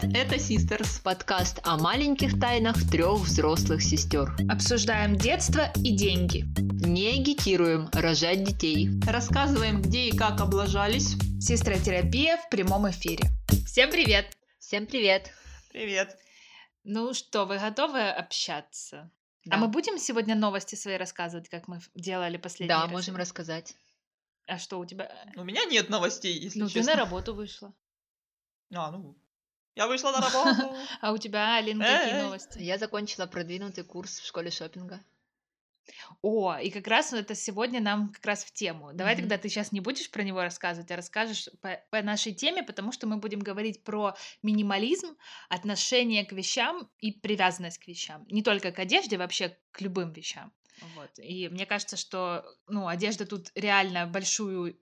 Привет, это Sisters. Подкаст о маленьких тайнах трех взрослых сестер. Обсуждаем детство и деньги. Не агитируем рожать детей. Рассказываем, где и как облажались. Сестротерапия в прямом эфире. Всем привет! Всем привет! Привет! Ну что, вы готовы общаться? Да. А мы будем сегодня новости свои рассказывать, как мы делали последний Да, раз? можем рассказать. А что у тебя? У меня нет новостей, если Ну, ты честно. на работу вышла. А, ну, я вышла на работу. А у тебя, Алин, какие новости? Я закончила продвинутый курс в школе шопинга. О, и как раз это сегодня нам как раз в тему. Давай Мгм. тогда ты сейчас не будешь про него рассказывать, а расскажешь по, по нашей теме, потому что мы будем говорить про минимализм, отношение к вещам и привязанность к вещам. Не только к одежде, вообще к любым вещам. Вот. И мне кажется, что ну, одежда тут реально большую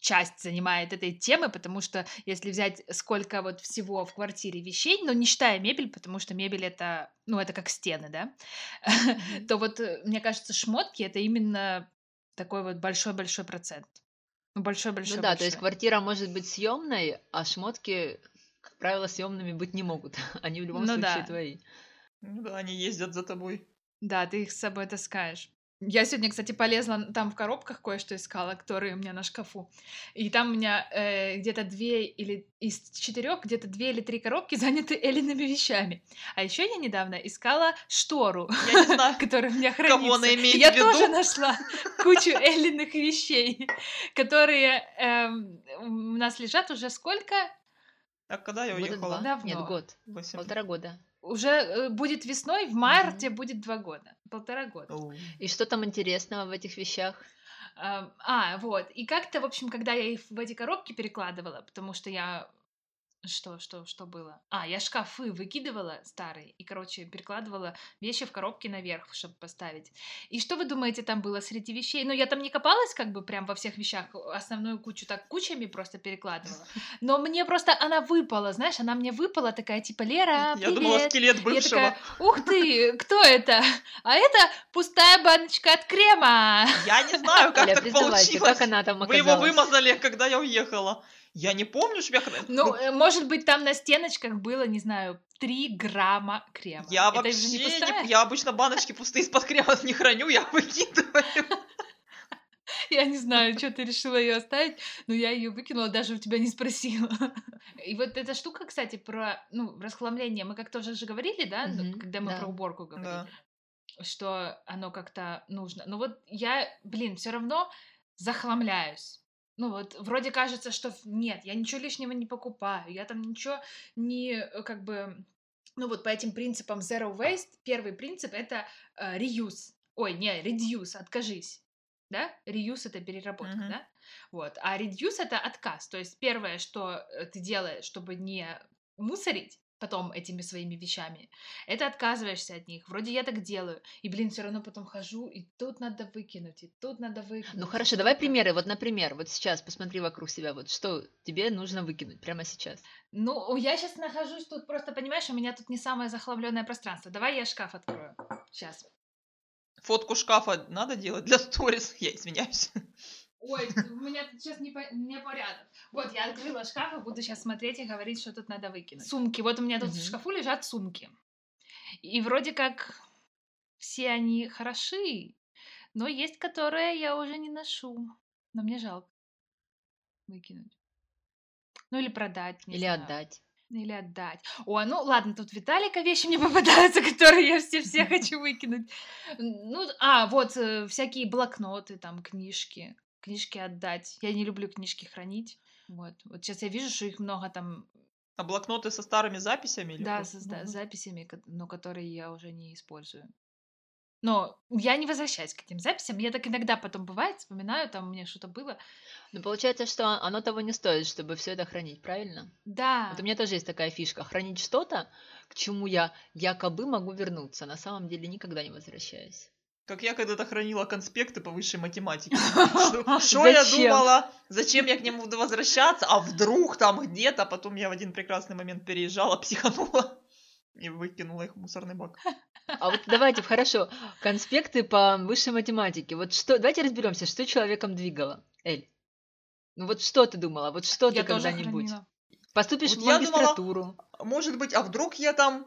часть занимает этой темы, потому что если взять сколько вот всего в квартире вещей, но не считая мебель, потому что мебель это, ну, это как стены, да, то вот, э, мне кажется, шмотки это именно такой вот большой-большой процент. Ну, большой-большой. Ну да, то есть квартира может быть съемной, а шмотки, как правило, съемными быть не могут. Они в любом Ну случае да. твои. Ну да, они ездят за тобой. Да, ты их с собой таскаешь. Я сегодня, кстати, полезла там в коробках кое-что искала, которые у меня на шкафу. И там у меня э, где-то две или из четырех где-то две или три коробки заняты Элиными вещами. А еще я недавно искала штору, которая у меня хранится. я тоже нашла кучу Эллиных вещей, которые эм, у нас лежат уже сколько? А когда я уехала? Нет, год. Восемь. Полтора года. Уже э, будет весной, в марте будет два года, полтора года. Оу. И что там интересного в этих вещах? А, а, вот. И как-то, в общем, когда я их в эти коробки перекладывала, потому что я... Что, что, что было? А, я шкафы выкидывала старые и, короче, перекладывала вещи в коробки наверх, чтобы поставить. И что вы думаете там было среди вещей? Ну, я там не копалась как бы прям во всех вещах, основную кучу так кучами просто перекладывала. Но мне просто она выпала, знаешь, она мне выпала такая, типа, Лера, Я думала, привет!» скелет Я бывшего. такая, ух ты, кто это? А это пустая баночка от крема. Я не знаю, как так получилось. как она там Вы его оказалась? вымазали, когда я уехала. Я не помню, что я... Ну, э, может быть, там на стеночках было, не знаю, 3 грамма крема. Я Это вообще не не... Я обычно баночки пустые из-под крема не храню, я выкидываю. Я не знаю, что ты решила ее оставить, но я ее выкинула, даже у тебя не спросила. И вот эта штука, кстати, про ну, расхламление, мы как-то уже же говорили, да, ну, Мгм, когда мы да. про уборку говорили, Да. что оно как-то нужно. Но вот я, блин, все равно захламляюсь. Ну вот, вроде кажется, что нет, я ничего лишнего не покупаю, я там ничего не, э, как бы, ну вот по этим принципам Zero Waste, первый принцип — это э, reuse. Ой, не, reduce, откажись. Да? Reuse — это переработка, Мгм. да? Вот. А reduce — это отказ. То есть первое, что э, ты делаешь, чтобы не мусорить потом этими своими вещами, это отказываешься от них. Вроде я так делаю. И, блин, все равно потом хожу, и тут надо выкинуть, и тут надо выкинуть. Ну хорошо, давай примеры. Вот, например, вот сейчас посмотри вокруг себя, вот что тебе нужно выкинуть прямо сейчас. Ну, я сейчас нахожусь тут, просто понимаешь, у меня тут не самое захламленное пространство. Давай я шкаф открою. Сейчас. Фотку шкафа надо делать для сторис? Я извиняюсь. Ой, у меня тут сейчас не, по- не порядок. Вот, я открыла шкаф и буду сейчас смотреть и говорить, что тут надо выкинуть. Сумки. Вот у меня тут в Мгм. шкафу лежат сумки. И вроде как все они хороши, но есть, которые я уже не ношу. Но мне жалко выкинуть. Ну или продать. не Или знаю. отдать. Или отдать. О, ну ладно, тут Виталика вещи мне попадаются, которые я все-все хочу выкинуть. Ну, а, вот э, всякие блокноты, там, книжки. Книжки отдать. Я не люблю книжки хранить. Вот. Вот сейчас я вижу, что их много там, А блокноты со старыми записями? или да, со Мгм. записями, но которые я уже не использую. Но я не возвращаюсь к этим записям. Я так иногда потом бывает, вспоминаю, там у меня что-то было. Ну, получается, что оно того не стоит, чтобы все это хранить, правильно? Да. Вот у меня тоже есть такая фишка. Хранить что-то, к чему я якобы могу вернуться. На самом деле никогда не возвращаюсь. Как я когда-то хранила конспекты по высшей математике. Что- я думала? Зачем я к нему буду возвращаться? А вдруг там где-то? Потом я в один прекрасный момент переезжала, психанула и выкинула их в мусорный бак. А вот давайте, хорошо, конспекты по высшей математике. Вот что, давайте разберемся, что человеком двигало. Эль, ну вот что ты думала, вот что я ты когда-нибудь? Поступишь Вот в я думала, магистратуру. Может быть, а вдруг я там...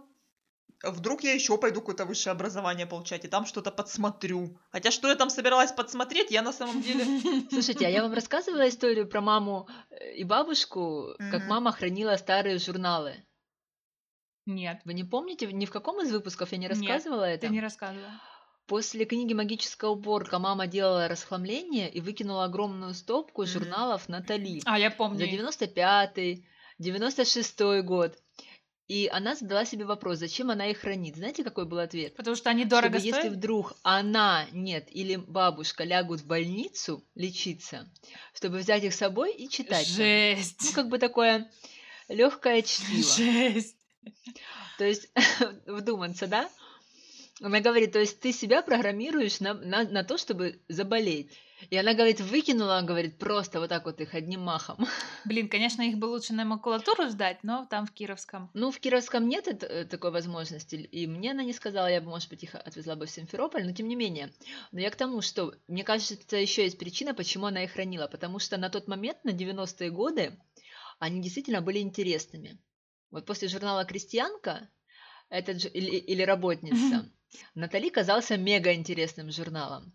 Вдруг я еще пойду какое-то высшее образование получать, и там что-то подсмотрю. Хотя что я там собиралась подсмотреть, я на самом деле... Слушайте, а я вам рассказывала историю про маму э, и бабушку, как мама хранила старые журналы. Нет, Вы не помните, ни в каком из выпусков я не Нет, рассказывала это? ты не рассказывала. После книги «Магическая уборка» мама делала расхламление и выкинула огромную стопку журналов Натали А, я за помню. их. 95-й, 96-й год. И она задала себе вопрос, зачем она их хранит. Знаете, какой был ответ? Потому что они дорого Чтобы если стоят. вдруг она, нет, или бабушка лягут в больницу лечиться, чтобы взять их с собой и читать. там. Ну, Жесть. как бы такое легкое чтиво. Жесть. То есть вдуматься, да? Она говорит, то есть ты себя программируешь на, на, на то, чтобы заболеть. И она говорит, выкинула, говорит, просто вот так вот их одним махом. Блин, конечно, их бы лучше на макулатуру сдать, но там в Кировском. Ну, в Кировском нет э, такой возможности, и мне она не сказала, я бы, может быть, их отвезла бы в Симферополь, но тем не менее. Но я к тому, что, мне кажется, это еще есть причина, почему она их хранила, потому что на тот момент, на 90-е годы, они действительно были интересными. Вот после журнала «Крестьянка» этот, или, или «Работница», Натали казался мега интересным журналом.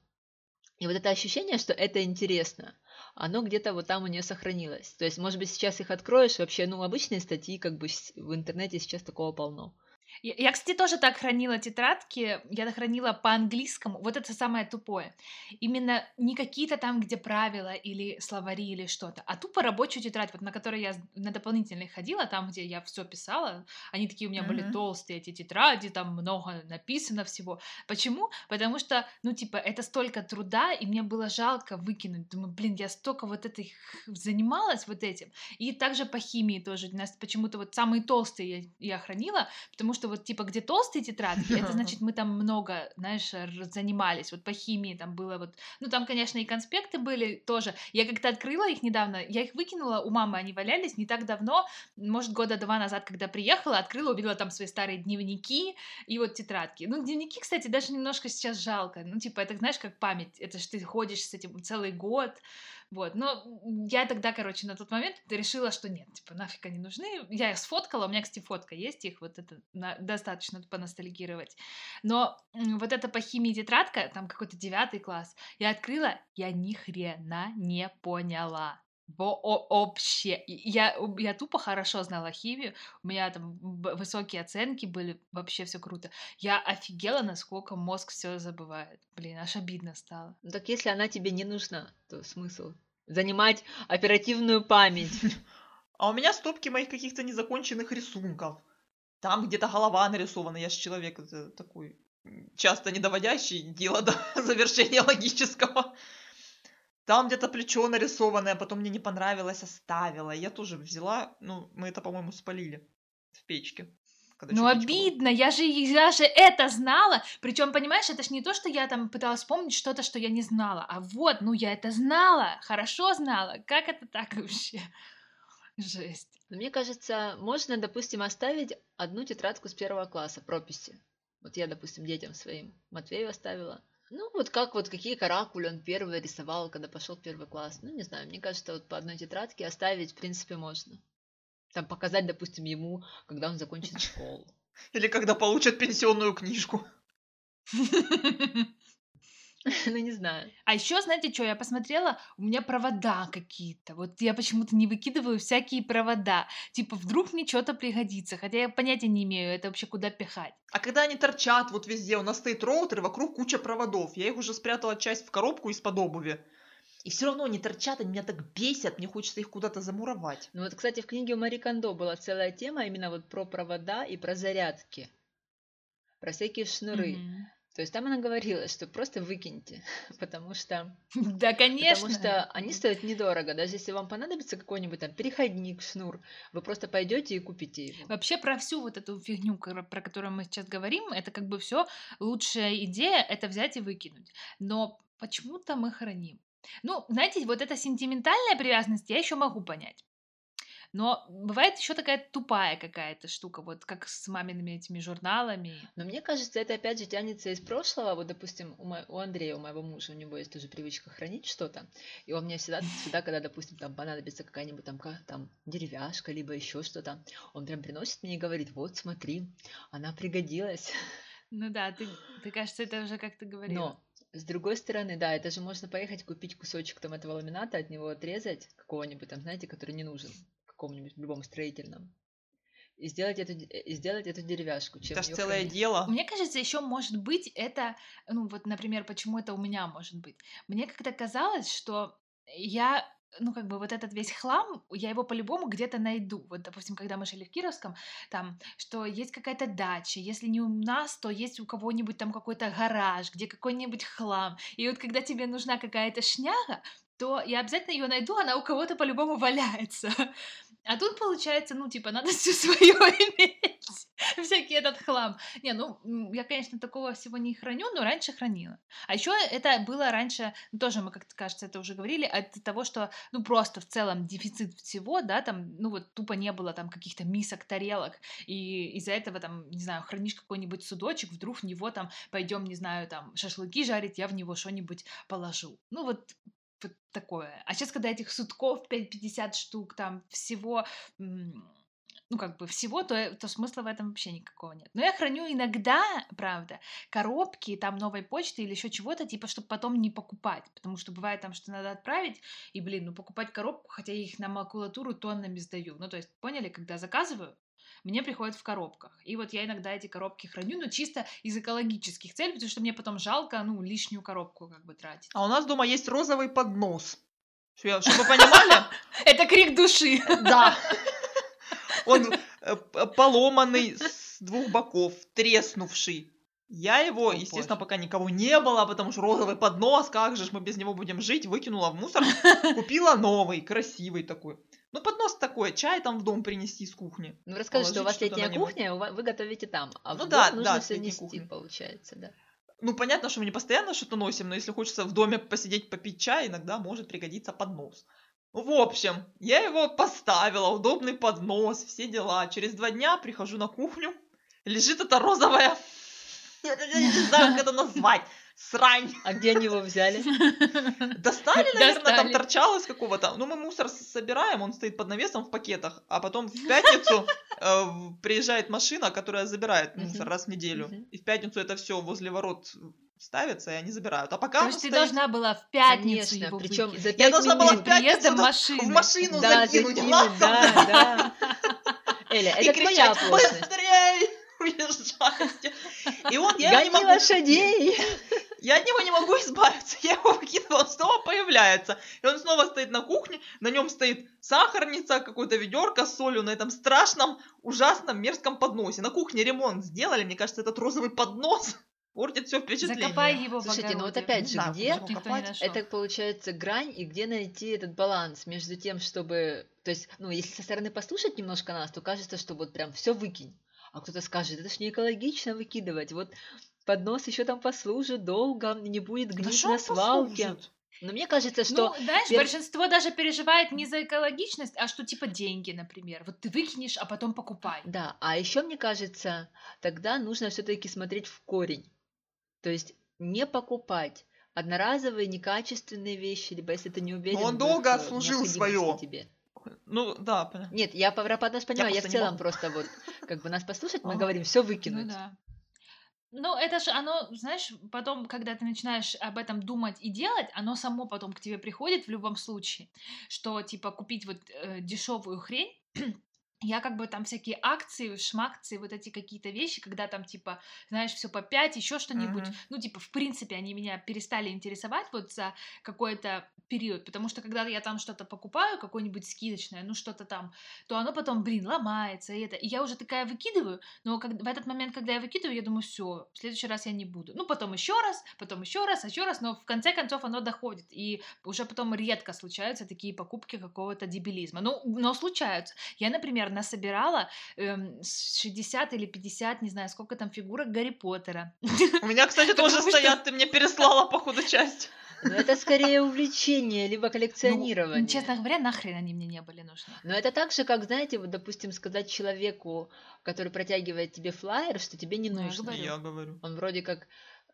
И вот это ощущение, что это интересно, оно где-то вот там у нее сохранилось. То есть, может быть, сейчас их откроешь, вообще, ну, обычные статьи, как бы в интернете сейчас такого полно. Я, я, кстати, тоже так хранила тетрадки. Я хранила по-английскому. Вот это самое тупое. Именно не какие-то там, где правила или словари или что-то, а тупо рабочую тетрадь, вот на которой я на дополнительной ходила, там, где я все писала. Они такие у меня были Мгм. толстые, эти тетради, там много написано всего. Почему? Потому что, ну, типа, это столько труда, и мне было жалко выкинуть. Думаю, блин, я столько вот этой занималась вот этим. И также по химии тоже. У нас почему-то вот самые толстые я, я хранила, потому что вот типа где толстые тетрадки, это значит мы там много, знаешь, занимались. Вот по химии там было вот, ну там, конечно, и конспекты были тоже. Я как-то открыла их недавно, я их выкинула, у мамы они валялись не так давно, может года два назад, когда приехала, открыла, увидела там свои старые дневники и вот тетрадки. Ну дневники, кстати, даже немножко сейчас жалко. Ну типа это знаешь как память, это ж ты ходишь с этим целый год. Вот, но я тогда, короче, на тот момент решила, что нет, типа, нафиг они нужны. Я их сфоткала, у меня, кстати, фотка есть их, вот это на- достаточно поностальгировать. Но вот эта по химии тетрадка, там какой-то девятый класс, я открыла, я ни хрена не поняла. Вообще. Я, я тупо хорошо знала химию, у меня там высокие оценки были, вообще все круто. Я офигела, насколько мозг все забывает. Блин, аж обидно стало. Ну, так если она тебе не нужна, то смысл? Занимать оперативную память. А у меня стопки моих каких-то незаконченных рисунков. Там где-то голова нарисована. Я же человек такой часто не доводящий дело до завершения логического. Там где-то плечо нарисованное, потом мне не понравилось, оставила. Я тоже взяла, ну, мы это, по-моему, спалили в печке. Когда Ну обидно, я же, я же это знала. Причем, понимаешь, это ж не то, что я там пыталась вспомнить что-то, что я не знала. А вот, ну я это знала, хорошо знала. Как это так вообще? Жесть. Но мне кажется, можно, допустим, оставить одну тетрадку с первого класса прописи. Вот я, допустим, детям своим Матвею оставила. Ну, вот как вот какие каракули он первый рисовал, когда пошел в первый класс. Ну, не знаю, мне кажется, вот по одной тетрадке оставить, в принципе, можно. Там показать, допустим, ему, когда он закончит школу. Или когда получат пенсионную книжку. Ну, не знаю. А еще, знаете, что я посмотрела? У меня провода какие-то. Вот я почему-то не выкидываю всякие провода. Типа, вдруг мне что-то пригодится. Хотя я понятия не имею, это вообще куда пихать. А когда они торчат вот везде, у нас стоит роутер, вокруг куча проводов. Я их уже спрятала часть в коробку из-под обуви. И все равно они торчат, они меня так бесят, мне хочется их куда-то замуровать. Ну, вот, кстати, в книге у Мари Кондо была целая тема именно вот про провода и про зарядки. Про всякие шнуры. Мгм. То есть там она говорила, что просто выкиньте, потому что, Да, конечно. потому что они стоят недорого. Даже если вам понадобится какой-нибудь там переходник, шнур, вы просто пойдете и купите его. Вообще про всю вот эту фигню, про которую мы сейчас говорим, это как бы все лучшая идея это взять и выкинуть. Но почему-то мы храним. Ну, знаете, вот эта сентиментальная привязанность я еще могу понять. Но бывает еще такая тупая какая-то штука, вот как с мамиными этими журналами. Но мне кажется, это опять же тянется из прошлого. Вот, допустим, у, мо- у Андрея, у моего мужа, у него есть тоже привычка хранить что-то. И он мне всегда, всегда, когда, допустим, там понадобится какая-нибудь там, ка- там деревяшка, либо еще что-то, он прям приносит мне и говорит, вот, смотри, она пригодилась. Ну да, ты, ты кажется, это уже как ты говорила. Но с другой стороны, да, это же можно поехать купить кусочек там этого ламината, от него отрезать какого-нибудь там, знаете, который не нужен какому-нибудь в любом строительном. И сделать эту, и сделать эту деревяшку. Чем Это ж её целое хранить. дело. Мне кажется, еще может быть это, ну вот, например, почему это у меня может быть. Мне как-то казалось, что я, ну как бы вот этот весь хлам, я его по-любому где-то найду. Вот, допустим, когда мы жили в Кировском, там, что есть какая-то дача, если не у нас, то есть у кого-нибудь там какой-то гараж, где какой-нибудь хлам. И вот когда тебе нужна какая-то шняга, то я обязательно ее найду, она у кого-то по-любому валяется. А тут получается, ну, типа, надо все свое иметь, всякий этот хлам. Не, ну, я, конечно, такого всего не храню, но раньше хранила. А еще это было раньше, ну, тоже мы, как-то, кажется, это уже говорили, от того, что, ну, просто в целом дефицит всего, да, там, ну, вот тупо не было там каких-то мисок, тарелок, и из-за этого, там, не знаю, хранишь какой-нибудь судочек, вдруг в него, там, пойдем, не знаю, там, шашлыки жарить, я в него что-нибудь положу. Ну, вот такое. А сейчас, когда этих сутков 5-50 штук, там всего, ну, как бы всего, то, э, то смысла в этом вообще никакого нет. Но я храню иногда, правда, коробки там новой почты или еще чего-то, типа, чтобы потом не покупать. Потому что бывает там, что надо отправить, и, блин, ну, покупать коробку, хотя я их на макулатуру тоннами сдаю. Ну, то есть, поняли, когда заказываю, мне приходят в коробках. И вот я иногда эти коробки храню, но чисто из экологических целей, потому что мне потом жалко, ну, лишнюю коробку как бы тратить. А у нас дома есть розовый поднос. Чтобы вы понимали, Это крик души. да. Он э, поломанный с двух боков, треснувший. Я его, О, естественно, боже. пока никого не было, потому что розовый поднос, как же ж мы без него будем жить, выкинула в мусор, купила новый, красивый такой. Ну, поднос такой, чай там в дом принести с кухни. Ну, расскажи, что у вас летняя кухня, вы готовите там, а Ну в да, дом да, нужно все нести, кухня. получается, да. Ну, понятно, что мы не постоянно что-то носим, но если хочется в доме посидеть, попить чай, иногда может пригодиться поднос. В общем, я его поставила, удобный поднос, все дела. Через два дня прихожу на кухню, лежит эта розовая, я не знаю, как это назвать, срань. А где они его взяли? Достали, наверное, там Достали. торчал из какого-то. Ну, мы мусор с- собираем, он стоит под навесом в пакетах, а потом в пятницу э, в- приезжает машина, которая забирает мусор раз в неделю. И в пятницу это все возле ворот ставится, и они забирают. А пока То есть ты стоит должна была в пятницу Конечно, его причем за Я пять должна была в пятницу приездом да, машины. в машину Да, закинуть, закинуть, да, да. Эля, И это твоя кричать, быстрее! Уезжайте. И вот я, его не Гони могу, лошадей! Я от него не могу избавиться. Я его выкидываю, он снова появляется. И он снова стоит на кухне, на нем стоит сахарница, какое-то ведерко с солью на этом страшном, ужасном, мерзком подносе. На кухне ремонт сделали, мне кажется, этот розовый поднос портит все впечатление. Закопай его в Слушайте, ну вот опять же, знаю, где это получается грань и где найти этот баланс между тем, чтобы, то есть, ну, если со стороны послушать немножко нас, то кажется, что вот прям все выкинь, а кто-то скажет, это ж не экологично выкидывать, вот поднос еще там послужит долго, не будет Да гнить шо на он свалке. послужит? Но мне кажется, что Ну, знаешь, пер- большинство даже переживает не за экологичность, а что типа деньги, например. Вот ты выкинешь, а потом покупай. Да, а еще мне кажется, тогда нужно все-таки смотреть в корень. То есть не покупать одноразовые некачественные вещи, либо если ты не уверен. он в долго э, отслужил своё. тебе. Ну, да, понятно. Нет, я про поднос понимаю, я, просто в целом просто вот, как бы нас послушать, мы говорим, все Ну выкинуть. да. Ну, это же оно, знаешь, потом, когда ты начинаешь об этом думать и делать, оно само потом к тебе приходит в любом случае, что типа купить вот дешевую хрень. Я как бы там всякие акции, шмакции, вот эти какие-то вещи, когда там типа, знаешь, все по 5, еще что-нибудь. Мгм. Ну, типа, в принципе, они меня перестали интересовать вот за какой-то период, потому что когда я там что-то покупаю, какое-нибудь скидочное, ну что-то там, то оно потом, блин, ломается, и это. И я уже такая выкидываю, но как, в этот момент, когда я выкидываю, я думаю, все, в следующий раз я не буду. Ну, потом еще раз, потом еще раз, еще раз, но в конце концов оно доходит. И уже потом редко случаются такие покупки какого-то дебилизма. Ну, но случаются. Я, например, насобирала эм, с 60 или 50, не знаю, сколько там фигурок Гарри Поттера. У меня, кстати, тоже стоят, ты мне переслала, походу, часть. Но это скорее увлечение, либо коллекционирование. Ну, честно говоря, нахрен они мне не были нужны. Но это так же, как, знаете, вот, допустим, сказать человеку, который протягивает тебе флаер, что тебе не Ну, нужно. Я говорю. Он вроде как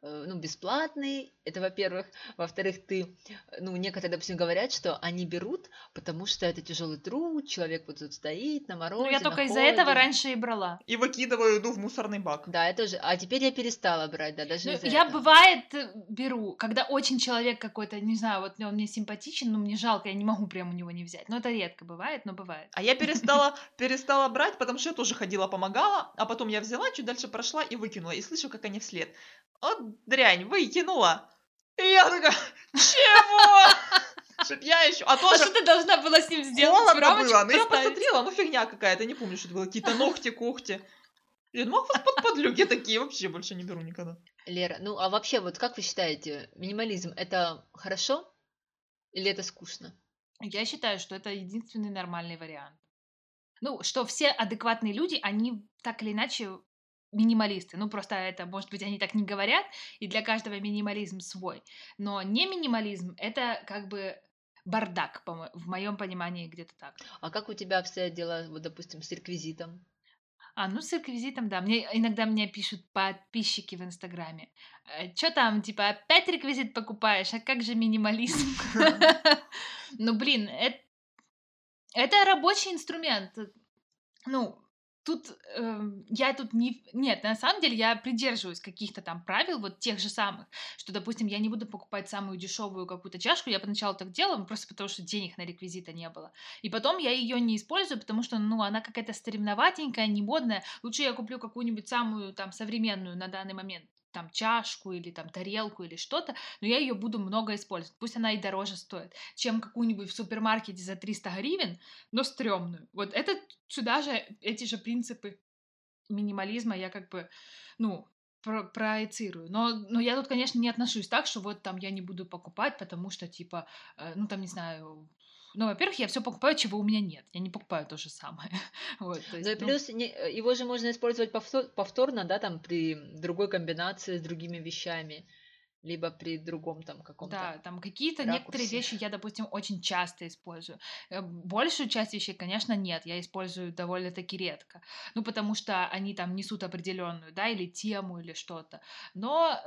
ну, бесплатный, это во-первых. Во-вторых, ты, э, ну, некоторые, допустим, говорят, что они берут, потому что это тяжелый труд, человек вот тут стоит на морозе, Ну, я только из-за этого раньше и брала. И выкидываю еду в мусорный бак. Да, это же. А теперь я перестала брать, да, даже Ну, из-за я, этого. бывает, э, беру, когда очень человек какой-то, не знаю, вот он мне симпатичен, но мне жалко, я не могу прям у него не взять. Но это редко бывает, но бывает. А я перестала, перестала брать, потому что я тоже ходила, помогала, а потом я взяла, чуть дальше прошла и выкинула. И слышу, как они вслед. Вот дрянь, выкинула. И я такая, чего? Чтоб я еще... А А тоже что ты должна была с ним сделать? холодно было. Ну, я посмотрела, ну, фигня какая-то, не помню, что это было. Какие-то ногти, когти. Я думаю, ах, вот под подлюки такие, вообще больше не беру никогда. Лера, ну а вообще, вот как вы считаете, минимализм это хорошо или это скучно? Я считаю, что это единственный нормальный вариант. Ну, что все адекватные люди, они так или иначе минималисты. Ну, просто это, может быть, они так не говорят, и для каждого минимализм свой. Но не минимализм — это как бы бардак, по-мо- в моем понимании где-то так. А как у тебя обстоят дела, вот, допустим, с реквизитом? А, ну с реквизитом, да. Мне иногда мне пишут подписчики в Инстаграме. Что там, типа, опять реквизит покупаешь? А как же минимализм? Ну, блин, это рабочий инструмент. Ну, тут эм, я тут не... Нет, на самом деле я придерживаюсь каких-то там правил, вот тех же самых, что, допустим, я не буду покупать самую дешевую какую-то чашку, я поначалу так делала, просто потому что денег на реквизита не было. И потом я ее не использую, потому что, ну, она какая-то старемноватенькая, не модная. Лучше я куплю какую-нибудь самую там современную на данный момент там чашку или там тарелку или что-то, но я ее буду много использовать. Пусть она и дороже стоит, чем какую-нибудь в супермаркете за 300 гривен, но стрёмную. Вот это сюда же эти же принципы минимализма я как бы, ну, про- проецирую. Но, но я тут, конечно, не отношусь так, что вот там я не буду покупать, потому что, типа, э, ну, там, не знаю, ну, во-первых, я все покупаю, чего у меня нет. Я не покупаю то же самое. Вот, то Ну и есть, ну, плюс не- э, его же можно использовать повтор- повторно, да, там при другой комбинации с другими вещами, либо при другом там каком-то. Да, там какие-то некоторые ракурсе. вещи я, допустим, очень часто использую. Э, Большую часть вещей, конечно, нет, я использую довольно-таки редко. Ну, потому что они там несут определенную, да, или тему, или что-то. Но,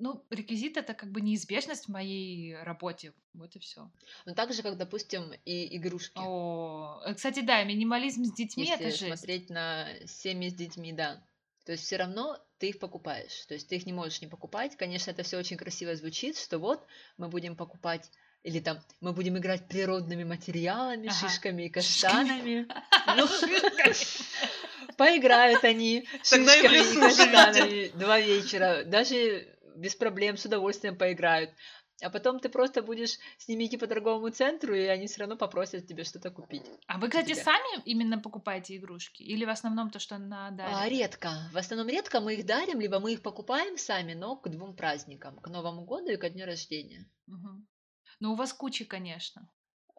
ну, реквизит это как бы неизбежность в моей работе. Вот и все. Ну так же, как, допустим, и игрушки. О, э, кстати, да, минимализм с детьми Если это жесть. смотреть на семьи с детьми, да. То есть все равно ты их покупаешь. То есть ты их не можешь не покупать. Конечно, это все очень красиво звучит, что вот мы будем покупать или там мы будем играть природными материалами, Ага, шишками и каштанами. Ну, Поиграют они шишками и каштанами два вечера. Даже без проблем, с удовольствием поиграют. А потом ты просто будешь с ними идти по торговому центру, и они все равно попросят тебе что-то купить. А вы, кстати, тебя. сами именно покупаете игрушки? Или в основном то, что надо? А, редко. В основном редко мы их дарим, либо мы их покупаем сами, но к двум праздникам. К Новому году и ко дню рождения. Мгм. Ну, у вас куча, конечно.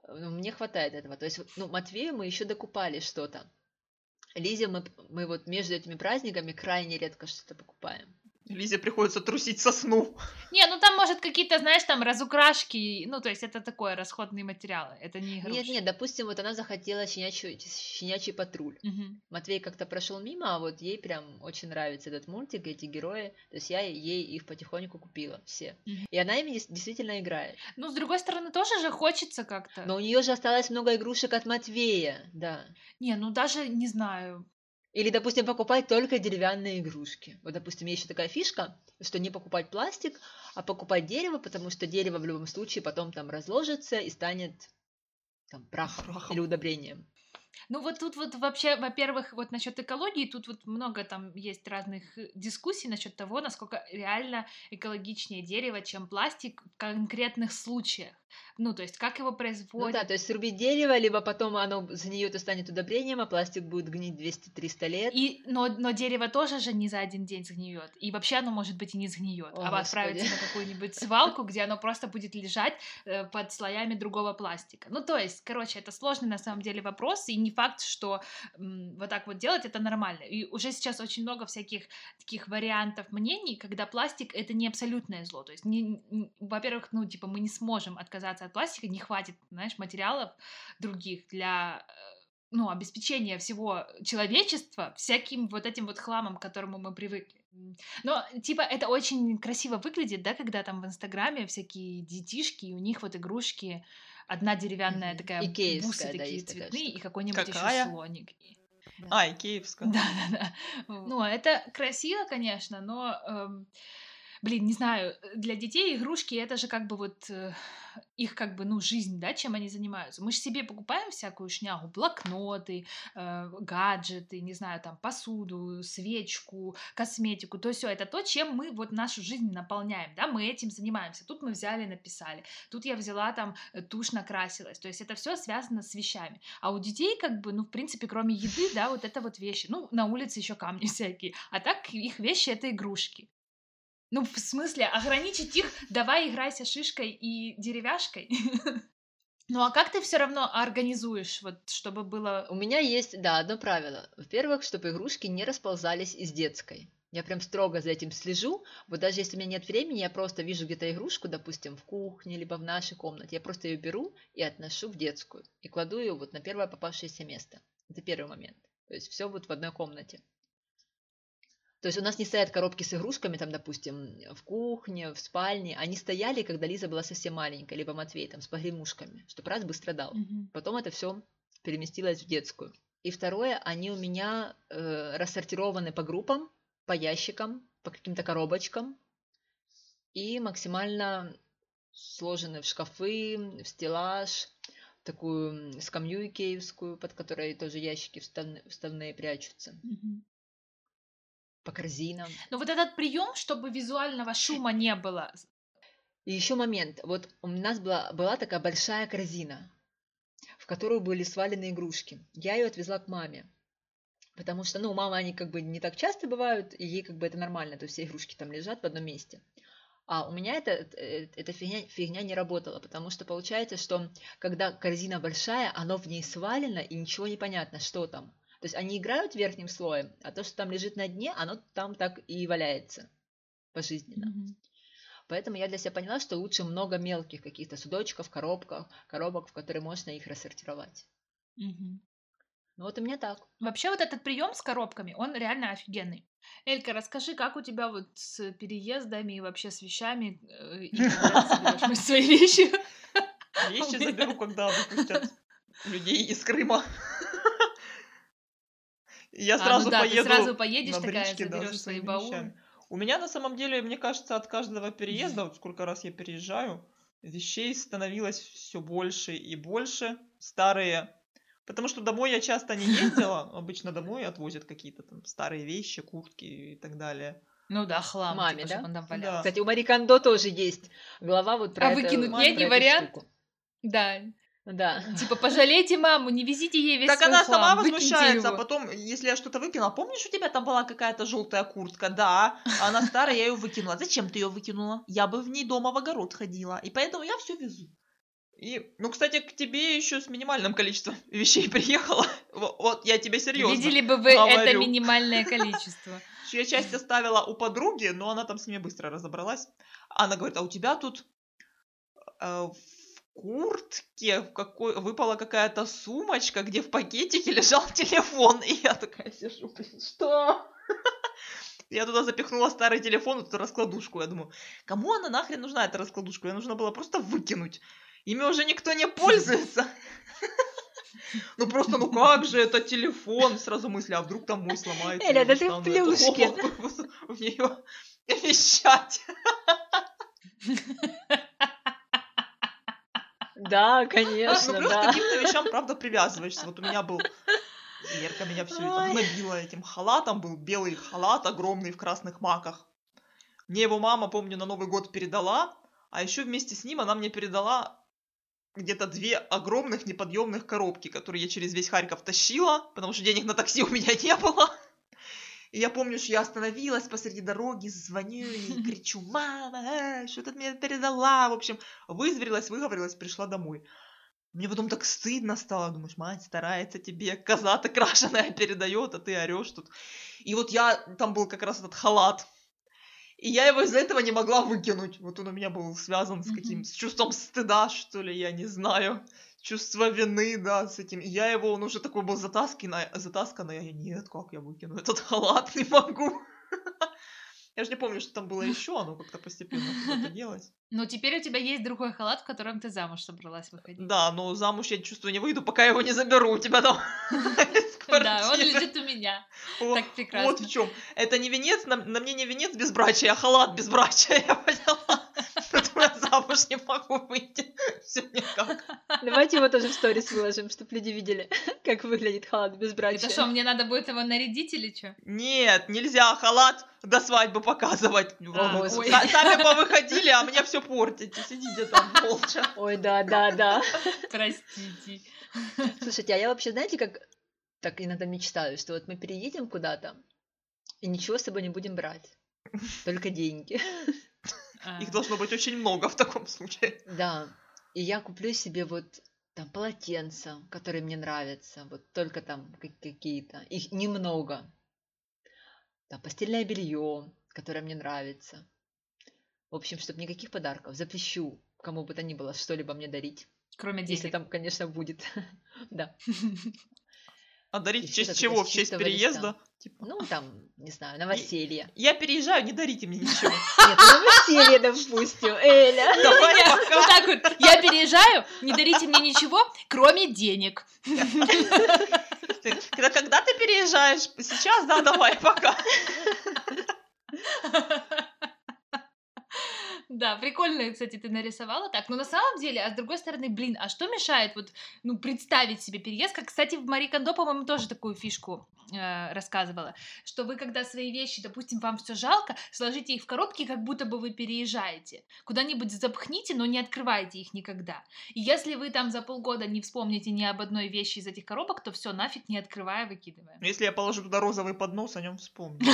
Ну, Мне хватает этого. То есть, ну, Матвею мы еще докупали что-то. Лизе мы, мы вот между этими праздниками крайне редко что-то покупаем. Лизе приходится трусить сосну. Не, ну там, может, какие-то, знаешь, там разукрашки, ну, то есть это такое, расходные материалы, это не игрушки. Нет, нет, допустим, вот она захотела щенячий, щенячий патруль. Мгм. Матвей как-то прошел мимо, а вот ей прям очень нравится этот мультик, эти герои. То есть я ей их потихоньку купила все. Мгм. И она ими действительно играет. Ну, с другой стороны, тоже же хочется как-то. Но у нее же осталось много игрушек от Матвея, да. Не, ну даже, не знаю, Или, допустим, покупать только деревянные игрушки. Вот, допустим, есть еще такая фишка, что не покупать пластик, а покупать дерево, потому что дерево в любом случае потом там разложится и станет там прахом, Прахом. или удобрением. Ну вот тут вот вообще, во-первых, вот насчет экологии, тут вот много там есть разных э, дискуссий насчет того, насколько реально экологичнее дерево, чем пластик в конкретных случаях. Ну, то есть как его Ну производят. да, то есть срубить дерево, либо потом оно за нее это станет удобрением, а пластик будет гнить 200-300 лет. И, но, но дерево тоже же не за один день сгниет. И вообще оно, может быть, и не сгниет. А отправится на какую-нибудь свалку, где оно просто будет лежать э, под слоями другого пластика. Ну, то есть, короче, это сложный на самом деле вопрос, и не факт, что вот так вот делать это нормально. И уже сейчас очень много всяких таких вариантов мнений, когда пластик это не абсолютное зло. То есть, не, не- во-первых, ну, типа, мы не сможем отказаться от пластика, не хватит, знаешь, материалов других для э, ну, обеспечения всего человечества всяким вот этим вот хламом, к которому мы привыкли. Но, типа, это очень красиво выглядит, да, когда там в Инстаграме всякие детишки, и у них вот игрушки, одна деревянная такая, Икеевская, бусы да, такие есть такая цветные, и какой-нибудь еще слоник. А, и киевская. Да-да-да. Ну, это красиво, конечно, но, эм, блин, не знаю, э, для детей игрушки это же как бы вот э, их как бы, ну, жизнь, да, чем они занимаются. Мы же себе покупаем всякую шнягу, блокноты, э, гаджеты, не знаю, там, посуду, свечку, косметику, то все это то, чем мы вот нашу жизнь наполняем, да, мы этим занимаемся. Тут мы взяли, написали, тут я взяла там э, тушь, накрасилась, то есть это все связано с вещами. А у детей, как бы, ну, в принципе, кроме еды, да, вот это вот вещи. Ну, на улице еще камни всякие. А так их вещи это игрушки. Ну, в смысле, ограничить их, давай играйся шишкой и деревяшкой. Ну, а как ты все равно организуешь, вот, чтобы было... У меня есть, да, одно правило. Во-первых, чтобы игрушки не расползались из детской. Я прям строго за этим слежу. Вот даже если у меня нет времени, я просто вижу где-то игрушку, допустим, в кухне, либо в нашей комнате. Я просто ее беру и отношу в детскую. И кладу ее вот на первое попавшееся место. Это первый момент. То есть все вот в одной комнате. То есть у нас не стоят коробки с игрушками, там, допустим, в кухне, в спальне. Они стояли, когда Лиза была совсем маленькая, либо Матвей, там, с погремушками, чтобы раз быстро дал. Мгм. Потом это все переместилось в детскую. И второе, они у меня э, рассортированы по группам, по ящикам, по каким-то коробочкам и максимально сложены в шкафы, в стеллаж, в такую скамью икеевскую, под которой тоже ящики вставны- вставные прячутся, Мгм. По корзинам. Ну, вот этот прием, чтобы визуального шума не было. И еще момент. Вот у нас была, была такая большая корзина, в которую были свалены игрушки. Я ее отвезла к маме. Потому что, ну, у мамы они как бы не так часто бывают, и ей как бы это нормально, то есть все игрушки там лежат в одном месте. А у меня это, э, эта фигня, фигня не работала, потому что получается, что когда корзина большая, оно в ней свалено, и ничего не понятно, что там. То есть они играют верхним слоем, а то, что там лежит на дне, оно там так и валяется пожизненно. Мгм. Поэтому я для себя поняла, что лучше много мелких каких-то судочков, коробках, коробок, в которые можно их рассортировать. Мгм. Ну вот у меня так. Вообще вот этот прием с коробками, он реально офигенный. Элька, расскажи, как у тебя вот с переездами и вообще с вещами, э, и свои вещи? Вещи заберу, когда выпустят людей из Крыма. Я А, ну сразу да, ты поеду сразу поедешь на такая, бричке, да, заберешь со свои своими баулы. У меня на самом деле, мне кажется, от каждого переезда, вот сколько раз я переезжаю, вещей становилось все больше и больше. Старые. Потому что домой я часто не ездила. Обычно домой отвозят какие-то там старые вещи, куртки и так далее. Ну да, хлам, Маме, типа, да? там Да. Кстати, у Мари Кондо тоже есть глава вот про А это- выкинуть про некий эту вариант? штуку. Да, Да. типа пожалейте маму, не везите ей весь так она хлам, сама возмущается, а потом, если я что-то выкинула, помнишь, у тебя там была какая-то желтая куртка? Да, а она старая, я ее выкинула. Зачем ты ее выкинула? Я бы в ней дома в огород ходила, и поэтому я все везу. И, ну, кстати, к тебе еще с минимальным количеством вещей приехала. Во- Вот, я тебе серьезно. Видели бы вы это говорю. минимальное количество. Я часть оставила у подруги, но она там с ними быстро разобралась. Она говорит, а у тебя тут э, куртке в какой выпала какая-то сумочка, где в пакетике лежал телефон. И я такая сижу, блин, что? Я туда запихнула старый телефон, эту раскладушку. Я думаю, кому она нахрен нужна, эта раскладушка? Ее нужно было просто выкинуть. Ими уже никто не пользуется. Ну просто, ну как же, это телефон. Сразу мысли, а вдруг там мой сломается. Эля, да ты в плюшке. В нее вещать. Да, Ну конечно, плюс к да. каким-то вещам, правда, привязываешься. Вот у меня был Лерка меня все это Ой. гнобила этим халатом. Был белый халат огромный в красных маках. Мне его мама, помню, на Новый год передала. А еще вместе с ним она мне передала где-то две огромных неподъемных коробки, которые я через весь Харьков тащила, потому что денег на такси у меня не было. И я помню, что я остановилась посреди дороги, звоню и кричу, мама, э, что ты мне передала? В общем, вызверилась, выговорилась, пришла домой. Мне потом так стыдно стало, думаешь, мать старается тебе, коза-то крашеная передает, а ты орешь тут. И вот я, там был как раз этот халат, и я его из-за этого не могла выкинуть. Вот он у меня был связан с каким, с чувством стыда, что ли, я не знаю. Чувство вины, да, с этим. И я его, он уже такой был затасканный, затасканный, а я, нет, как я выкину этот халат, не могу. Я же не помню, что там было еще, оно как-то постепенно куда-то делось. Но теперь у тебя есть другой халат, в котором ты замуж собралась выходить. Да, но замуж я чувствую не выйду, пока я его не заберу у тебя там. Да, он лежит у меня. Так прекрасно. Вот в чем. Это не венец, на, на мне не венец безбрачия, а халат безбрачия, я поняла. Замуж не могу выйти. Все никак. Давайте его тоже в сторис выложим, чтобы люди видели, как выглядит халат безбрачия. Это что, мне надо будет его нарядить или что? Нет, нельзя халат до свадьбы показывать. А, Сами повыходили, а мне все портите. Сидите там молча. Ой, да, да, да. Простите. Слушайте, а я вообще, знаете, как так иногда мечтаю, что вот мы переедем куда-то и ничего с собой не будем брать. Только деньги. Их должно быть очень много в таком случае. Да. И я куплю себе вот там полотенца, которые мне нравятся, вот только там какие-то. Их немного. Там постельное белье, которое мне нравится. В общем, чтобы никаких подарков. Запрещу кому бы то ни было что-либо мне дарить. Кроме денег. Если там, конечно, будет. да. А дарить в честь чего? В честь переезда? Типа. Ну, там, не знаю, новоселье. Я переезжаю, не дарите мне ничего. Нет, новоселье, допустим, Эля. Давай пока. Вот так вот, я переезжаю, не дарите мне ничего, кроме денег. Когда, когда ты переезжаешь? Сейчас, да, давай, пока. Да, прикольно, кстати, ты нарисовала так. Но на самом деле, а с другой стороны, блин, а что мешает вот, ну, представить себе переезд? Как, кстати, в Мари Кондо, по-моему, тоже такую фишку э, рассказывала, что вы, когда свои вещи, допустим, вам все жалко, сложите их в коробки, как будто бы вы переезжаете. Куда-нибудь запхните, но не открывайте их никогда. И если вы там за полгода не вспомните ни об одной вещи из этих коробок, то все нафиг не открывая, выкидываем. Если я положу туда розовый поднос, о нем вспомню.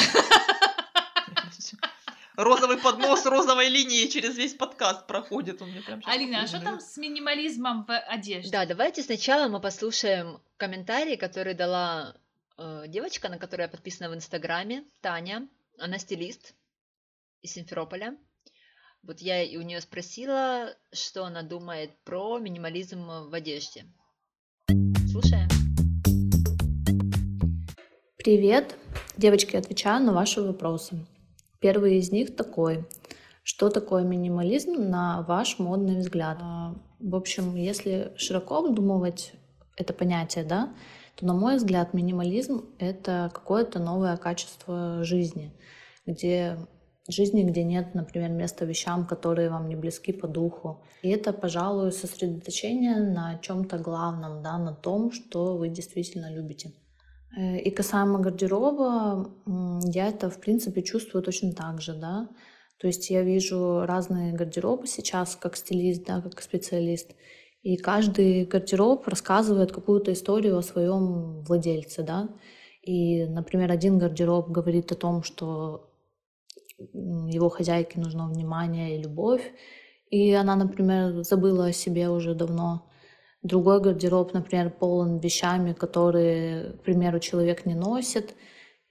розовый поднос розовой линии через весь подкаст проходит. Он мне прям Алина, а что там с минимализмом в одежде? Да, давайте сначала мы послушаем комментарий, который дала э, девочка, на которую я подписана в Инстаграме, Таня. Она стилист из Симферополя. Вот я и у нее спросила, что она думает про минимализм в одежде. Слушаем. Привет! Девочки, отвечаю на ваши вопросы. Первый из них такой. Что такое минимализм на ваш модный взгляд? А, в общем, если широко обдумывать это понятие, да, то, на мой взгляд, минимализм — это какое-то новое качество жизни, где жизни, где нет, например, места вещам, которые вам не близки по духу. И это, пожалуй, сосредоточение на чем-то главном, да, на том, что вы действительно любите. Э, и касаемо гардероба, я это, в принципе, чувствую точно так же, да. То есть я вижу разные гардеробы сейчас, как стилист, да, как специалист. И каждый гардероб рассказывает какую-то историю о своем владельце, да. И, например, один гардероб говорит о том, что его хозяйке нужно внимание и любовь, и она, например, забыла о себе уже давно. Другой гардероб, например, полон вещами, которые, к примеру, человек не носит.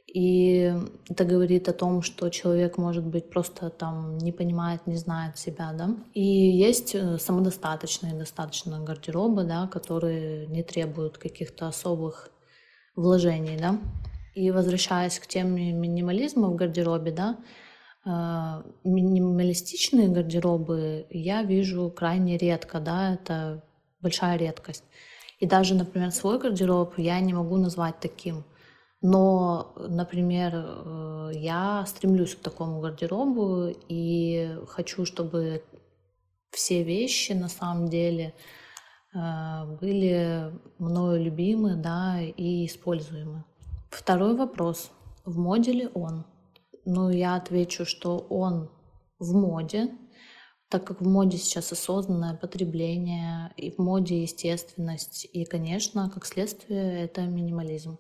И это говорит о том, что человек, может быть, просто там не понимает, не знает себя, да. И есть э, самодостаточные достаточно гардеробы, да, которые не требуют каких-то особых вложений, да. И возвращаясь к теме минимализма в гардеробе, да, э, минималистичные гардеробы я вижу крайне редко, да, это большая редкость. И даже, например, свой гардероб я не могу назвать таким. Но, например, э, я стремлюсь к такому гардеробу и хочу, чтобы все вещи на самом деле э, были мною любимы, да, и используемы. Второй вопрос. В моде ли он? Ну, я отвечу, что он в моде, так как в моде сейчас осознанное потребление, и в моде естественность, и, конечно, как следствие, это минимализм.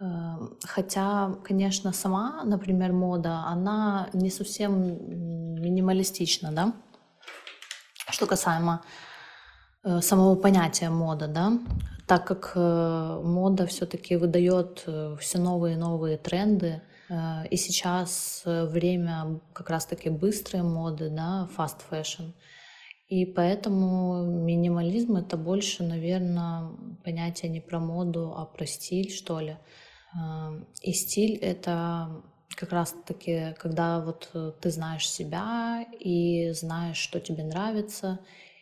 Эм, хотя, конечно, сама, например, мода, она не совсем минималистична, да? Что касаемо э, самого понятия мода, да, так как э, мода все-таки выдает э, все новые и новые тренды, и сейчас время как раз-таки быстрой моды, да, fast fashion. И поэтому минимализм это больше, наверное, понятие не про моду, а про стиль, что ли. И стиль это как раз-таки, когда вот э, ты знаешь себя и знаешь, что тебе нравится,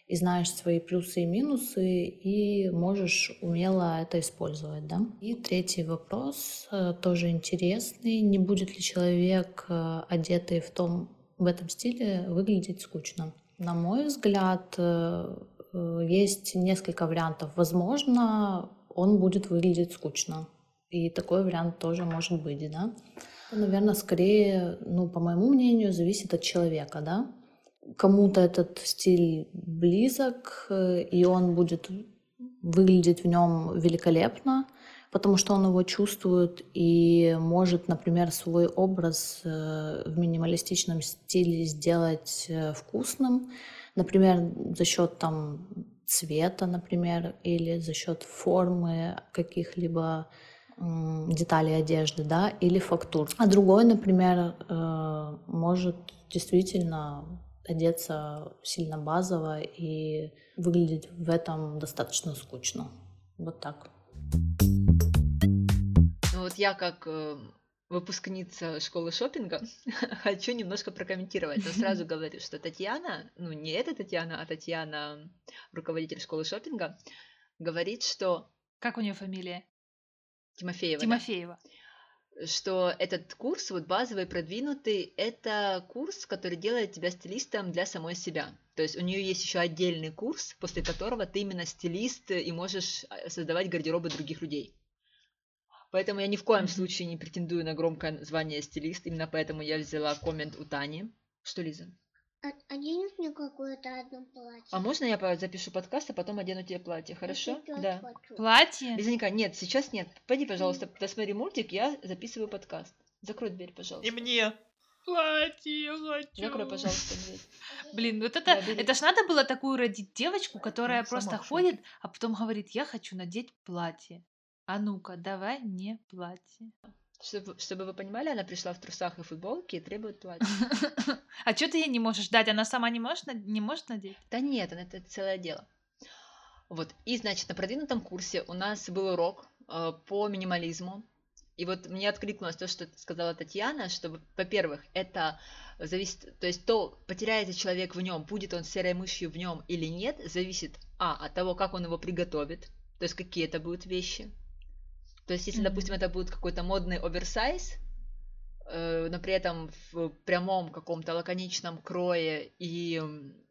и знаешь свои плюсы и минусы, и можешь умело это использовать, да. И третий вопрос, э, тоже интересный. Не будет ли человек, э, одетый в том, в этом стиле, выглядеть скучно? На мой взгляд, есть несколько вариантов. Возможно, он будет выглядеть скучно. И такой вариант тоже может быть, да. Наверное, скорее, ну, по моему мнению, зависит от человека, да. Кому-то этот стиль близок, э, и он будет выглядеть в нем великолепно, потому что он его чувствует и может, например, свой образ э, в минималистичном стиле сделать э, вкусным, например, за счет там цвета, например, или за счет формы каких-либо деталей одежды, да, или фактур. А другой, например, может действительно одеться сильно базово и выглядеть в этом достаточно скучно. Вот так. Ну вот я как э, выпускница школы шопинга хочу немножко прокомментировать. Но сразу говорю, что Татьяна, ну не эта Татьяна, а Татьяна, руководитель школы шопинга, говорит, что... Как у нее фамилия? Тимофеева. Тимофеева. Да, что этот курс, вот базовый, продвинутый, это курс, который делает тебя стилистом для самой себя. То есть у нее есть еще отдельный курс, после которого ты именно стилист и можешь а, создавать гардеробы других людей. Поэтому я ни в коем случае не претендую на громкое звание стилист, именно поэтому я взяла коммент у Тани. Что, Лиза? Оденешь мне какое-то одно платье? А можно я запишу подкаст, а потом одену тебе платье, хорошо? Да. Хочу. Платье? Лизонька, нет, сейчас нет. Пойди, пожалуйста, досмотри мультик, я записываю подкаст. Закрой дверь, пожалуйста. И мне. Платье хочу. Закрой, пожалуйста, дверь. Блин, вот это, да, это ж надо было такую родить девочку, которая ну, просто ходит, а потом говорит, я хочу надеть платье. А ну-ка, давай мне платье. Чтобы, чтобы вы понимали, она пришла в трусах и футболке и требует платья. А что ты ей не можешь дать? Она сама не может, не может надеть? Да нет, это целое дело. Вот, и, значит, на продвинутом курсе у нас был урок э, по минимализму. И вот мне откликнулось то, что сказала Татьяна, что, во-первых, это зависит, то есть то, потеряется человек в нем, будет он серой мышью в нем или нет, зависит, а, от того, как он его приготовит, то есть какие это будут вещи, то есть, если, mm-hmm. допустим, это будет какой-то модный оверсайз, э, но при этом в прямом каком-то лаконичном крое и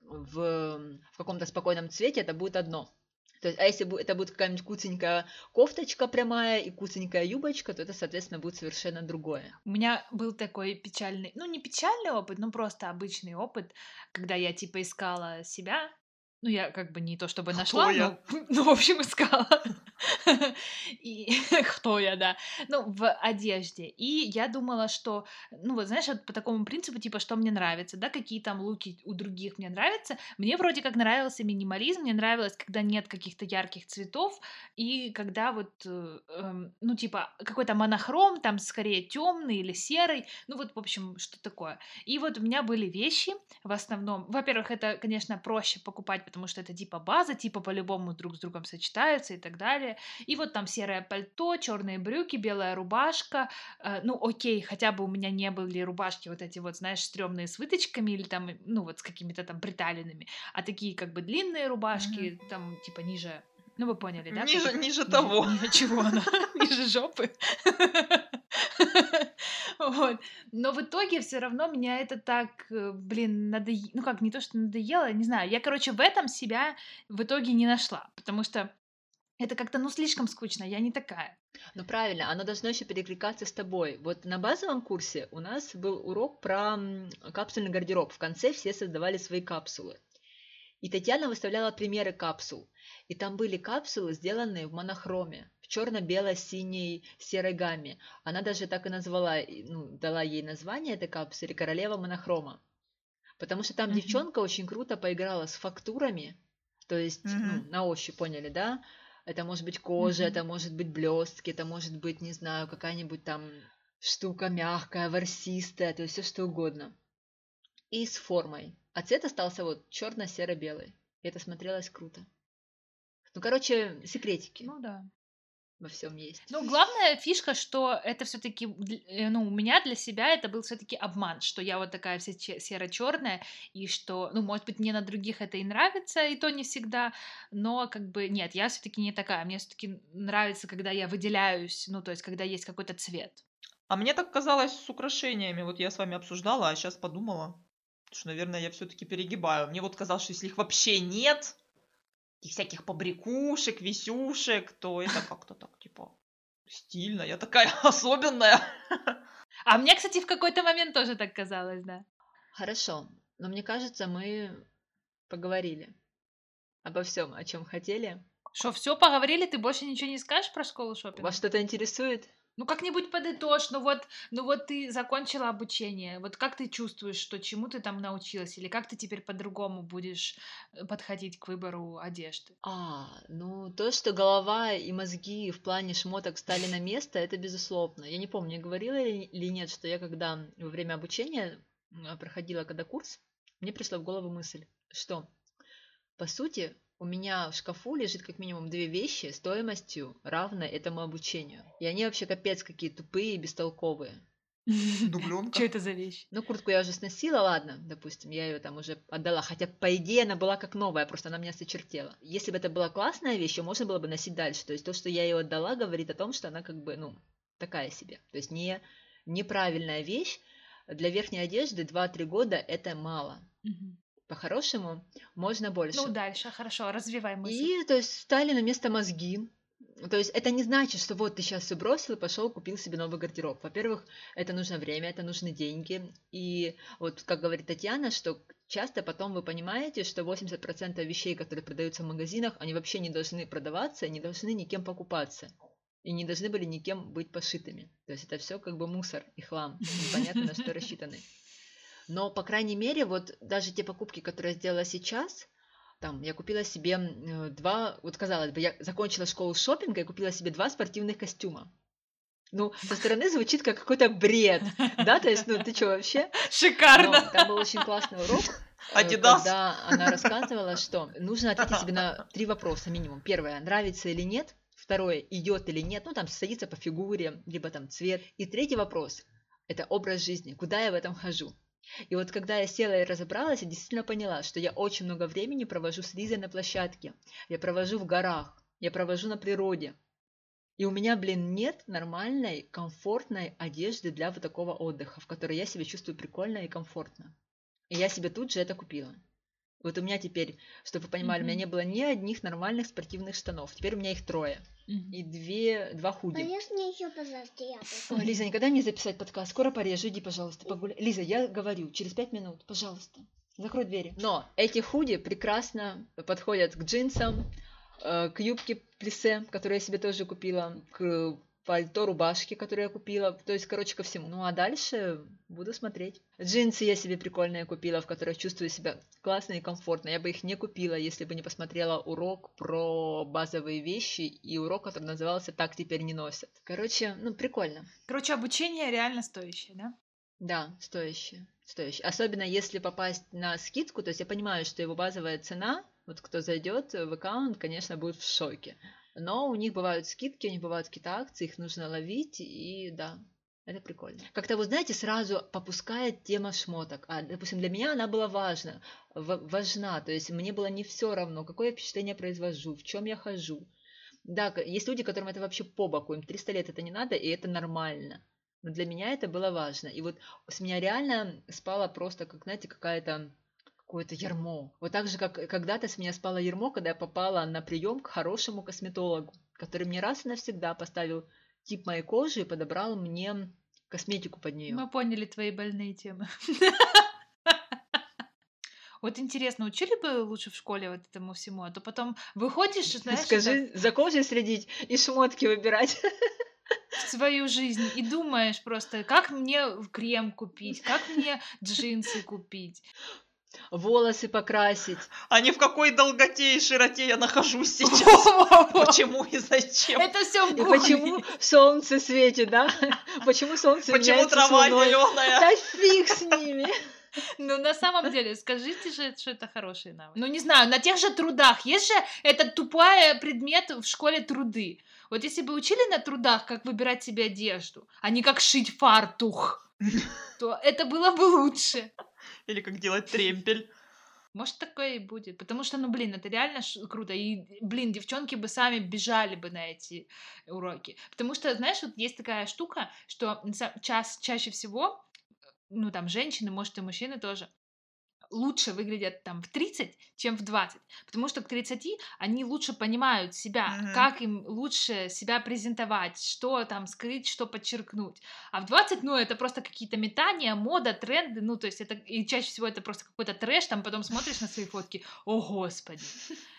в, в каком-то спокойном цвете, это будет одно. То есть, а если это будет какая-нибудь куценькая кофточка прямая и куценькая юбочка, то это, соответственно, будет совершенно другое. У меня был такой печальный, ну не печальный опыт, но просто обычный опыт, когда я типа искала себя ну, я как бы не то чтобы нашла, но, ну, в общем, искала. И кто я, да. Ну, в одежде. И я думала, что, ну, вот знаешь, по такому принципу, типа, что мне нравится, да, какие там луки у других мне нравятся. Мне вроде как нравился минимализм, мне нравилось, когда нет каких-то ярких цветов, и когда вот, э, э, ну, типа, какой-то монохром, там, скорее темный или серый, ну, вот, в общем, что такое. И вот у меня были вещи, в основном, во-первых, это, конечно, проще покупать, потому что это типа база, типа по-любому друг с другом сочетаются и так далее. И вот там серое пальто, черные брюки, белая рубашка. Э, ну, окей, хотя бы у меня не были рубашки вот эти вот, знаешь, стрёмные с выточками или там, ну, вот с какими-то там приталенными, а такие как бы длинные рубашки, mm-hmm. там, типа, ниже ну, вы поняли, да? Ниже, ниже, ниже того. Ниже чего она? Ниже жопы. Вот. Но в итоге все равно меня это так, э, блин, надоело. Ну как, не то, что надоело, не знаю. Я, короче, в этом себя в итоге не нашла, потому что это как-то, ну, слишком скучно, я не такая. Ну, правильно, оно должно еще перекликаться с тобой. Вот на базовом курсе у нас был урок про капсульный гардероб. В конце все создавали свои капсулы. И Татьяна выставляла примеры капсул. И там были капсулы, сделанные в монохроме, в черно-бело-синей серой гамме. Она даже так и назвала, ну, дала ей название этой капсуле «Королева монохрома». Потому что там mm-hmm. девчонка очень круто поиграла с фактурами, То есть, ну, Мгм. на ощупь, поняли, да? Это может быть кожа, Мгм. это может быть блестки, это может быть, не знаю, какая-нибудь там штука мягкая, ворсистая, то есть все что угодно. И с формой. А цвет остался вот черно-серо-белый. И это смотрелось круто. Ну, короче, секретики Ну да. во всем есть. Ну, главная фишка, что это все-таки, ну, у меня для себя это был все-таки обман, что я вот такая вся че- серо-черная, и что, ну, может быть, мне на других это и нравится, и то не всегда, но как бы нет, я все-таки не такая. Мне все-таки нравится, когда я выделяюсь, ну, то есть, когда есть какой-то цвет. А мне так казалось с украшениями. Вот я с вами обсуждала, а сейчас подумала, что, наверное, я все-таки перегибаю. Мне вот казалось, что если их вообще нет, и всяких побрякушек, висюшек, то это как-то так, типа, стильно. Я такая особенная. А мне, кстати, в какой-то момент тоже так казалось, да. Хорошо, но мне кажется, мы поговорили обо всем, о чем хотели. Что, все поговорили, ты больше ничего не скажешь про школу шопинга? Вас что-то интересует? Ну, как-нибудь подытожь, ну вот, ну вот ты закончила обучение, вот как ты чувствуешь, что чему ты там научилась, или как ты теперь по-другому будешь э, подходить к выбору одежды? А, ну то, что голова и мозги в плане шмоток стали на место, это безусловно. Я не помню, говорила ли или нет, что я когда во время обучения проходила когда курс, мне пришла в голову мысль, что по сути у меня в шкафу лежит как минимум две вещи стоимостью равной этому обучению. И они вообще капец какие тупые и бестолковые. Дубленка. Что это за вещь? Ну, куртку я уже сносила, ладно, допустим, я ее там уже отдала, хотя, по идее, она была как новая, просто она меня сочертела. Если бы это была классная вещь, ее можно было бы носить дальше. То есть то, что я ее отдала, говорит о том, что она как бы, ну, такая себе. То есть не, неправильная вещь. Для верхней одежды 2-3 года это мало. По-хорошему, можно больше. Ну, дальше, хорошо, развивай мысль. И, то есть, стали на место мозги. То есть, это не значит, что вот ты сейчас все бросил, пошел, купил себе новый гардероб. Во-первых, это нужно время, это нужны деньги. И вот, как говорит Татьяна, что часто потом вы понимаете, что 80% вещей, которые продаются в магазинах, они вообще не должны продаваться, не должны никем покупаться. И не должны были никем быть пошитыми. То есть, это все как бы мусор и хлам. Непонятно, на что рассчитаны. Но, по крайней мере, вот даже те покупки, которые я сделала сейчас, там, я купила себе э, два, вот казалось бы, я закончила школу шопинга и купила себе два спортивных костюма. Ну, со стороны звучит как какой-то бред, да, то есть, ну, ты что вообще? Но Шикарно! там был очень классный урок, э, Адидас. когда она рассказывала, что нужно ответить себе на три вопроса минимум. Первое, нравится или нет? Второе, идет или нет? Ну, там, садится по фигуре, либо там цвет. И третий вопрос, это образ жизни, куда я в этом хожу? И вот когда я села и разобралась, я действительно поняла, что я очень много времени провожу с Лизой на площадке. Я провожу в горах, я провожу на природе. И у меня, блин, нет нормальной, комфортной одежды для вот такого отдыха, в которой я себя чувствую прикольно и комфортно. И я себе тут же это купила. Вот у меня теперь, чтобы вы понимали, у меня не было ни одних нормальных спортивных штанов. Теперь у меня их трое. Мгм. И две, два худи. Порежь мне еще, пожалуйста, яблоко. Ой, Лиза, никогда не записать подкаст. Скоро порежу, иди, пожалуйста, погуляй. Лиза, я говорю, через пять минут, пожалуйста. Закрой двери. Но эти худи прекрасно подходят к джинсам, э, к юбке плисе, которую я себе тоже купила, к пальто, рубашке, которую я купила. То есть, короче, ко всему. Ну, а дальше буду смотреть. Джинсы я себе прикольные купила, в которых чувствую себя классно и комфортно. Я бы их не купила, если бы не посмотрела урок про базовые вещи и урок, который назывался «Так теперь не носят». Короче, ну, прикольно. Короче, обучение реально стоящее, да? Да, стоящее. Стоящее. Особенно если попасть на скидку, то есть я понимаю, что его базовая цена, вот кто зайдет в аккаунт, конечно, будет в шоке. Но у них бывают скидки, у них бывают какие-то акции, их нужно ловить, и да, это прикольно. Как-то, вы знаете, сразу попускает тема шмоток. А, допустим, для меня она была важна, ва- важна. То есть мне было не все равно, какое впечатление произвожу, в чем я хожу. Да, есть люди, которым это вообще по боку, им 300 лет это не надо, и это нормально. Но для меня это было важно. И вот с меня реально спала просто, как, знаете, какая-то какое-то ярмо. Вот так же, как когда-то с меня спало ярмо, когда я попала на прием к хорошему косметологу, который мне раз и навсегда поставил тип моей кожи и подобрал мне косметику под нее. Мы поняли твои больные темы. Вот интересно, учили бы лучше в школе вот этому всему, а то потом выходишь, знаешь, Скажи, за кожей следить и шмотки выбирать. свою жизнь и думаешь просто, как мне крем купить, как мне джинсы купить. Волосы покрасить. А не в какой долготе и широте я нахожусь сейчас. Почему и зачем? Это все в И почему солнце светит, да? Почему солнце Почему трава зеленая? Да фиг с ними. Ну, на самом деле, скажите же, что это хороший навык. Ну, не знаю, на тех же трудах. Есть же этот тупой предмет в школе труды. Вот если бы учили на трудах, как выбирать себе одежду, а не как шить фартух, то это было бы лучше. Или как делать тремпель. Может, такое и будет. Потому что, ну, блин, это реально круто. И, блин, девчонки бы сами бежали бы на эти уроки. Потому что, знаешь, вот есть такая штука, что час, чаще всего, ну, там, женщины, может, и мужчины тоже, лучше выглядят там в 30, чем в 20. Потому что к 30 они лучше понимают себя, Мгм. как им лучше себя презентовать, что там скрыть, что подчеркнуть. А в 20, ну, это просто какие-то метания, мода, тренды, ну, то есть это, и чаще всего это просто какой-то трэш, там потом смотришь на свои фотки, о, господи.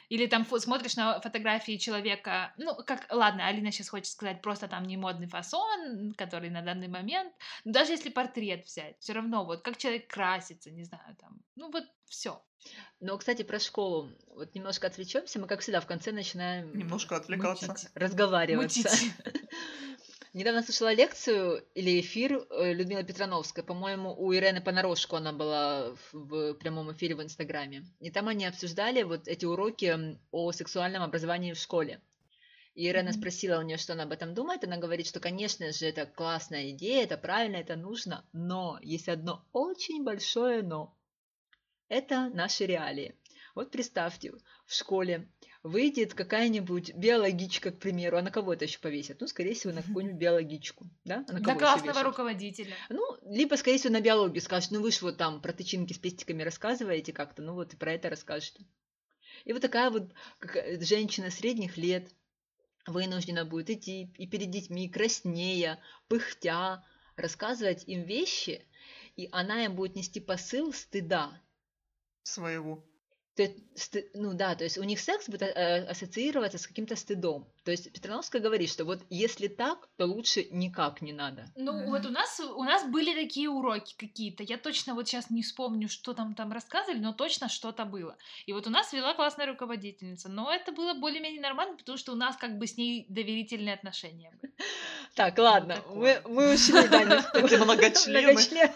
Или там смотришь на фотографии человека, ну, как, ладно, Алина сейчас хочет сказать, просто там не модный фасон, который на данный момент, но даже если портрет взять, все равно, вот как человек красится, не знаю, там, ну, вот все. Но, кстати, про школу. Вот немножко отвлечемся. Мы, как всегда, в конце начинаем Немножко отвлекаться. Мутить. разговариваться. Мутить. Недавно слушала лекцию или эфир э, Людмилы Петрановской. По-моему, у Ирены Понарошку она была в, прямом эфире в Инстаграме. И там они обсуждали вот эти уроки о сексуальном образовании в школе. И Ирена Мгм. спросила у нее, что она об этом думает. Она говорит, что, конечно же, это классная идея, это правильно, это нужно. Но есть одно очень большое но. Это наши реалии. Вот представьте, в школе выйдет какая-нибудь биологичка, к примеру, а на кого это еще повесят? Ну, скорее всего, на какую-нибудь биологичку, да? А на ещё классного руководителя. Ну, либо, скорее всего, на биологию скажут, ну вы же вот там про тычинки с пестиками рассказываете как-то, ну вот и про это расскажете. И вот такая вот женщина средних лет вынуждена будет идти и перед детьми, краснея, пыхтя, рассказывать им вещи, и она им будет нести посыл стыда. Своего. То есть, сты- ну да, то есть у них секс будет э, ассоциироваться с каким-то стыдом. То есть Петрановская говорит, что вот если так, то лучше никак не надо. Ну, Мгм. вот у нас, у нас были такие уроки какие-то. Я точно вот сейчас не вспомню, что там там рассказывали, но точно что-то было. И вот у нас вела классная руководительница. Но это было более-менее нормально, потому что у нас как бы с ней доверительные отношения были. Так, ладно, мы, мы ушли, Эти многочлены.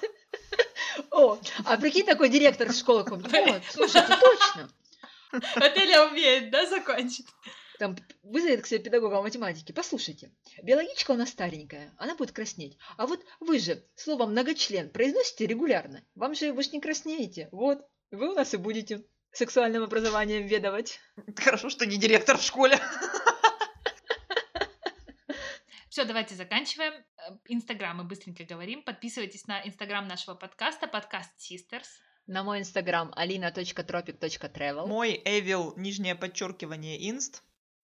О, а прикинь, такой директор школы какой-нибудь. Вот, слушайте, точно. Отеля умеет, да, закончить? Там вызовет к себе педагога математики. Послушайте, биологичка у нас старенькая, она будет краснеть. А вот вы же слово многочлен произносите регулярно. Вам же вы же не краснеете. Вот, вы у нас и будете сексуальным образованием ведовать. Хорошо, что не директор в школе. Все, давайте заканчиваем. Э, Инстаграм мы быстренько говорим. Подписывайтесь на инстаграм нашего подкаста, подкаст Sisters. На мой инстаграм alina.tropic.travel. Мой Эвил, нижнее подчеркивание, инст.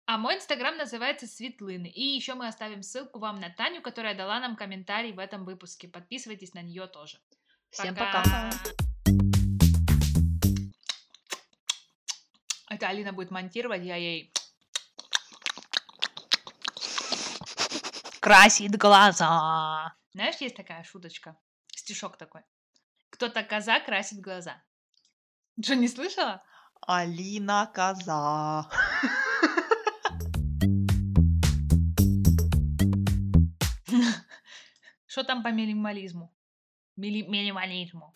А мой инстаграм называется Светлыны. И еще мы оставим ссылку вам на Таню, которая дала нам комментарий в этом выпуске. Подписывайтесь на нее тоже. Всем пока. Это Алина будет монтировать, я ей красит глаза. Знаешь, есть такая шуточка, стишок такой. Кто-то коза красит глаза. Что, не слышала? Алина Коза. Что там по минимализму? Мили- минимализму.